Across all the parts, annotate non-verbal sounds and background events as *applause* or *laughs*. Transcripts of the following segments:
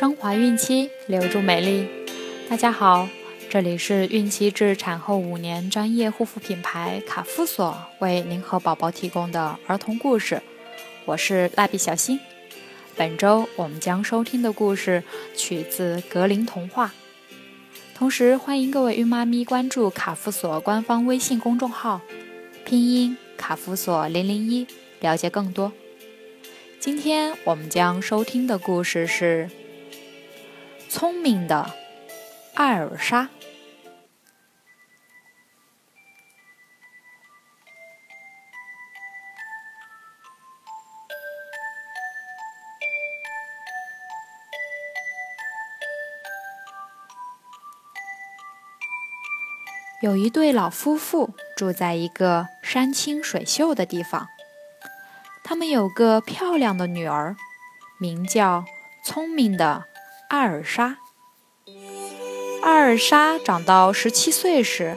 升华孕期，留住美丽。大家好，这里是孕期至产后五年专业护肤品牌卡夫索为您和宝宝提供的儿童故事，我是蜡笔小新。本周我们将收听的故事取自格林童话。同时欢迎各位孕妈咪关注卡夫索官方微信公众号，拼音卡夫索零零一，了解更多。今天我们将收听的故事是《聪明的艾尔莎》。有一对老夫妇住在一个山清水秀的地方。他们有个漂亮的女儿，名叫聪明的艾尔莎。艾尔莎长到十七岁时，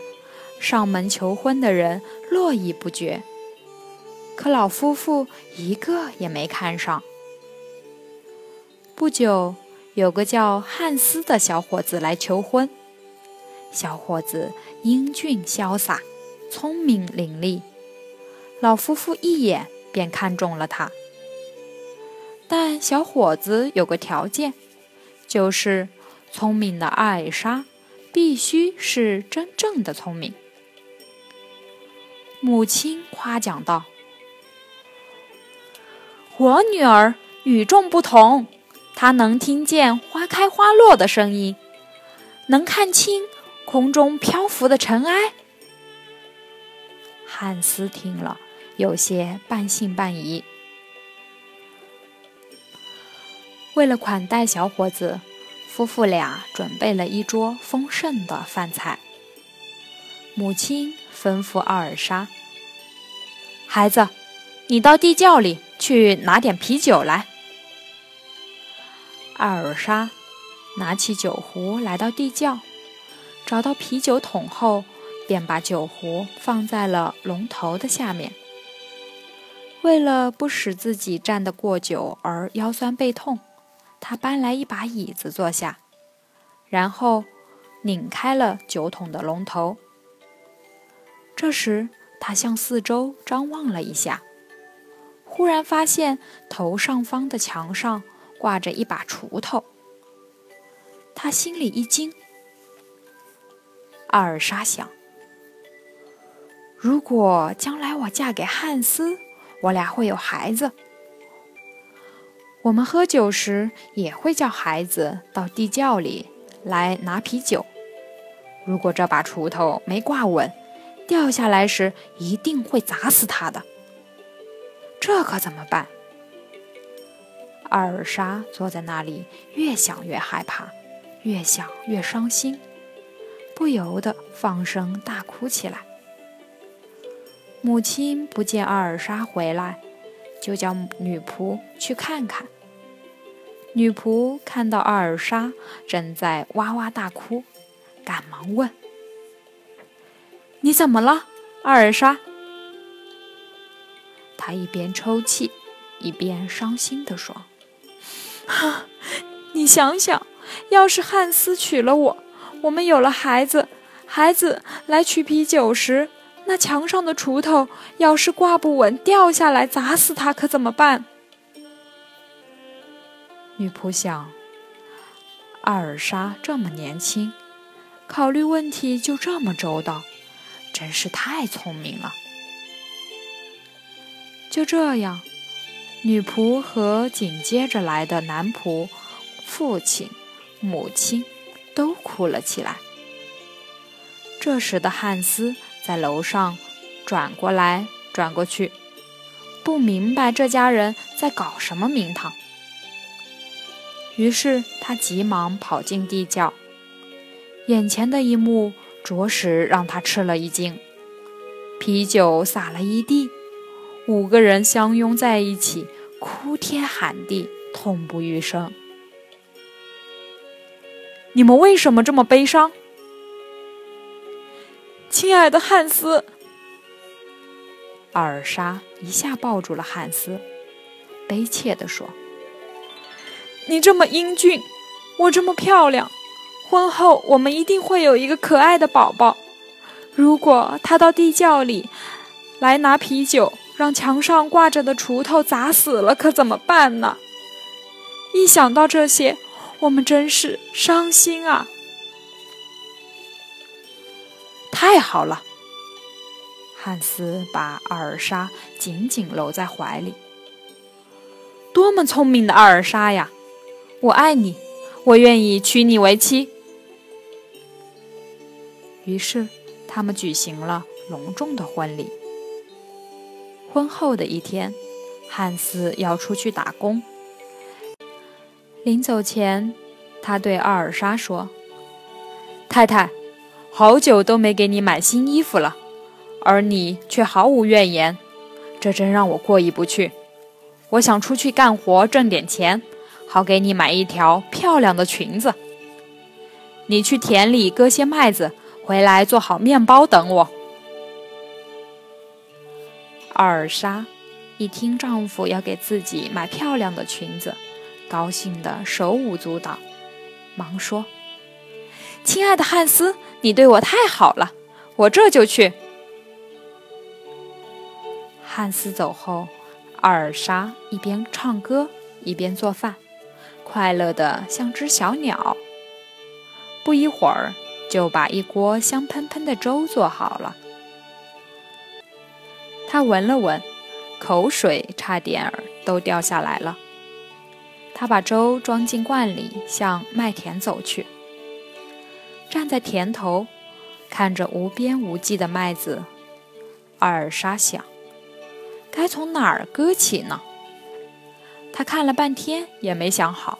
上门求婚的人络绎不绝，可老夫妇一个也没看上。不久，有个叫汉斯的小伙子来求婚。小伙子英俊潇洒，聪明伶俐，老夫妇一眼。便看中了他，但小伙子有个条件，就是聪明的艾莎必须是真正的聪明。母亲夸奖道：“我女儿与众不同，她能听见花开花落的声音，能看清空中漂浮的尘埃。”汉斯听了。有些半信半疑。为了款待小伙子，夫妇俩准备了一桌丰盛的饭菜。母亲吩咐奥尔莎：“孩子，你到地窖里去拿点啤酒来。”奥尔莎拿起酒壶来到地窖，找到啤酒桶后，便把酒壶放在了龙头的下面。为了不使自己站得过久而腰酸背痛，他搬来一把椅子坐下，然后拧开了酒桶的龙头。这时，他向四周张望了一下，忽然发现头上方的墙上挂着一把锄头。他心里一惊。阿尔莎想：如果将来我嫁给汉斯，我俩会有孩子。我们喝酒时也会叫孩子到地窖里来拿啤酒。如果这把锄头没挂稳，掉下来时一定会砸死他的。这可怎么办？阿尔莎坐在那里，越想越害怕，越想越伤心，不由得放声大哭起来。母亲不见阿尔莎回来，就叫女仆去看看。女仆看到阿尔莎正在哇哇大哭，赶忙问：“你怎么了，阿尔莎？”她一边抽泣，一边伤心地说：“ *laughs* 哈，你想想，要是汉斯娶了我，我们有了孩子，孩子来取啤酒时……”那墙上的锄头要是挂不稳，掉下来砸死他，可怎么办？女仆想，阿尔莎这么年轻，考虑问题就这么周到，真是太聪明了。就这样，女仆和紧接着来的男仆、父亲、母亲都哭了起来。这时的汉斯。在楼上转过来转过去，不明白这家人在搞什么名堂。于是他急忙跑进地窖，眼前的一幕着实让他吃了一惊：啤酒洒了一地，五个人相拥在一起，哭天喊地，痛不欲生。你们为什么这么悲伤？亲爱的汉斯，阿尔莎一下抱住了汉斯，悲切地说：“你这么英俊，我这么漂亮，婚后我们一定会有一个可爱的宝宝。如果他到地窖里来拿啤酒，让墙上挂着的锄头砸死了，可怎么办呢？一想到这些，我们真是伤心啊！太好了，汉斯把阿尔莎紧紧搂在怀里。多么聪明的阿尔莎呀！我爱你，我愿意娶你为妻。于是，他们举行了隆重的婚礼。婚后的一天，汉斯要出去打工。临走前，他对阿尔莎说：“太太，好久都没给你买新衣服了，而你却毫无怨言，这真让我过意不去。”我想出去干活挣点钱，好给你买一条漂亮的裙子。你去田里割些麦子，回来做好面包等我。阿尔莎一听丈夫要给自己买漂亮的裙子，高兴得手舞足蹈，忙说：“亲爱的汉斯，你对我太好了，我这就去。”汉斯走后。阿尔莎一边唱歌一边做饭，快乐的像只小鸟。不一会儿，就把一锅香喷喷的粥做好了。他闻了闻，口水差点儿都掉下来了。他把粥装进罐里，向麦田走去。站在田头，看着无边无际的麦子，阿尔莎想。该从哪儿割起呢？他看了半天也没想好。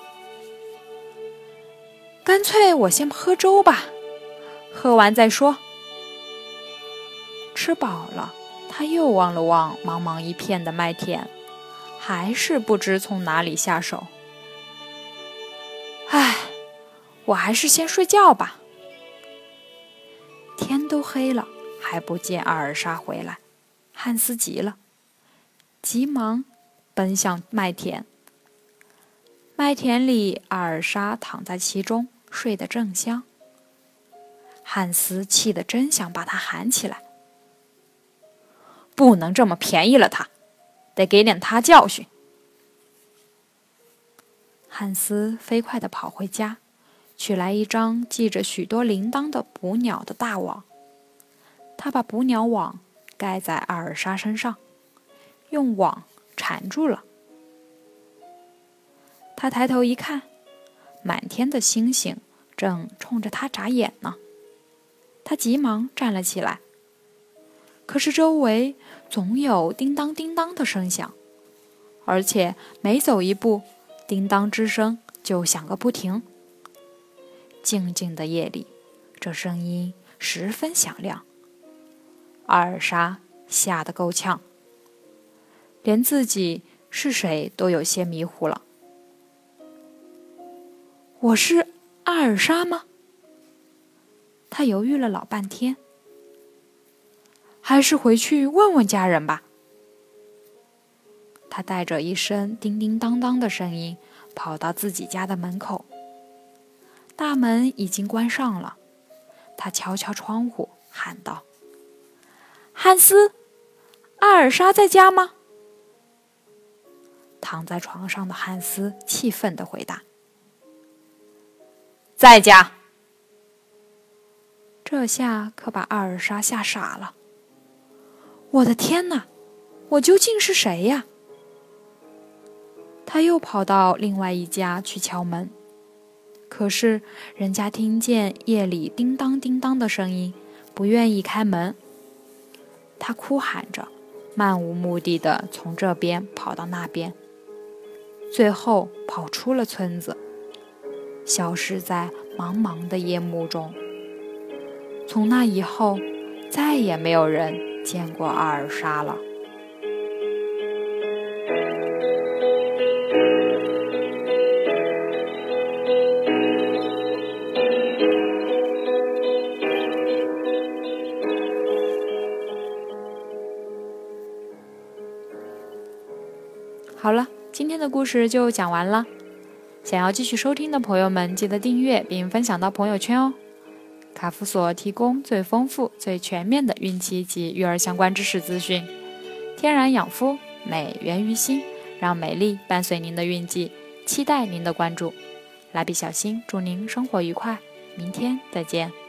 干脆我先喝粥吧，喝完再说。吃饱了，他又望了望茫茫一片的麦田，还是不知从哪里下手。唉，我还是先睡觉吧。都黑了，还不见阿尔莎回来，汉斯急了。急忙奔向麦田。麦田里，阿尔莎躺在其中，睡得正香。汉斯气得真想把他喊起来，不能这么便宜了他，得给点他教训。汉斯飞快地跑回家，取来一张系着许多铃铛的捕鸟的大网，他把捕鸟网盖在阿尔莎身上。用网缠住了。他抬头一看，满天的星星正冲着他眨眼呢。他急忙站了起来。可是周围总有叮当叮当的声响，而且每走一步，叮当之声就响个不停。静静的夜里，这声音十分响亮。阿尔莎吓得够呛。连自己是谁都有些迷糊了。我是阿尔莎吗？他犹豫了老半天，还是回去问问家人吧。他带着一声叮叮当当的声音跑到自己家的门口，大门已经关上了。他敲敲窗户，喊道：“汉斯，阿尔莎在家吗？”躺在床上的汉斯气愤的回答：“在家。”这下可把阿尔莎吓傻了。我的天哪，我究竟是谁呀？他又跑到另外一家去敲门，可是人家听见夜里叮当叮当的声音，不愿意开门。他哭喊着，漫无目的的从这边跑到那边。最后跑出了村子，消失在茫茫的夜幕中。从那以后，再也没有人见过阿尔莎了。故事就讲完了，想要继续收听的朋友们，记得订阅并分享到朋友圈哦。卡夫所提供最丰富、最全面的孕期及育儿相关知识资讯。天然养肤，美源于心，让美丽伴随您的孕期，期待您的关注。蜡笔小新，祝您生活愉快，明天再见。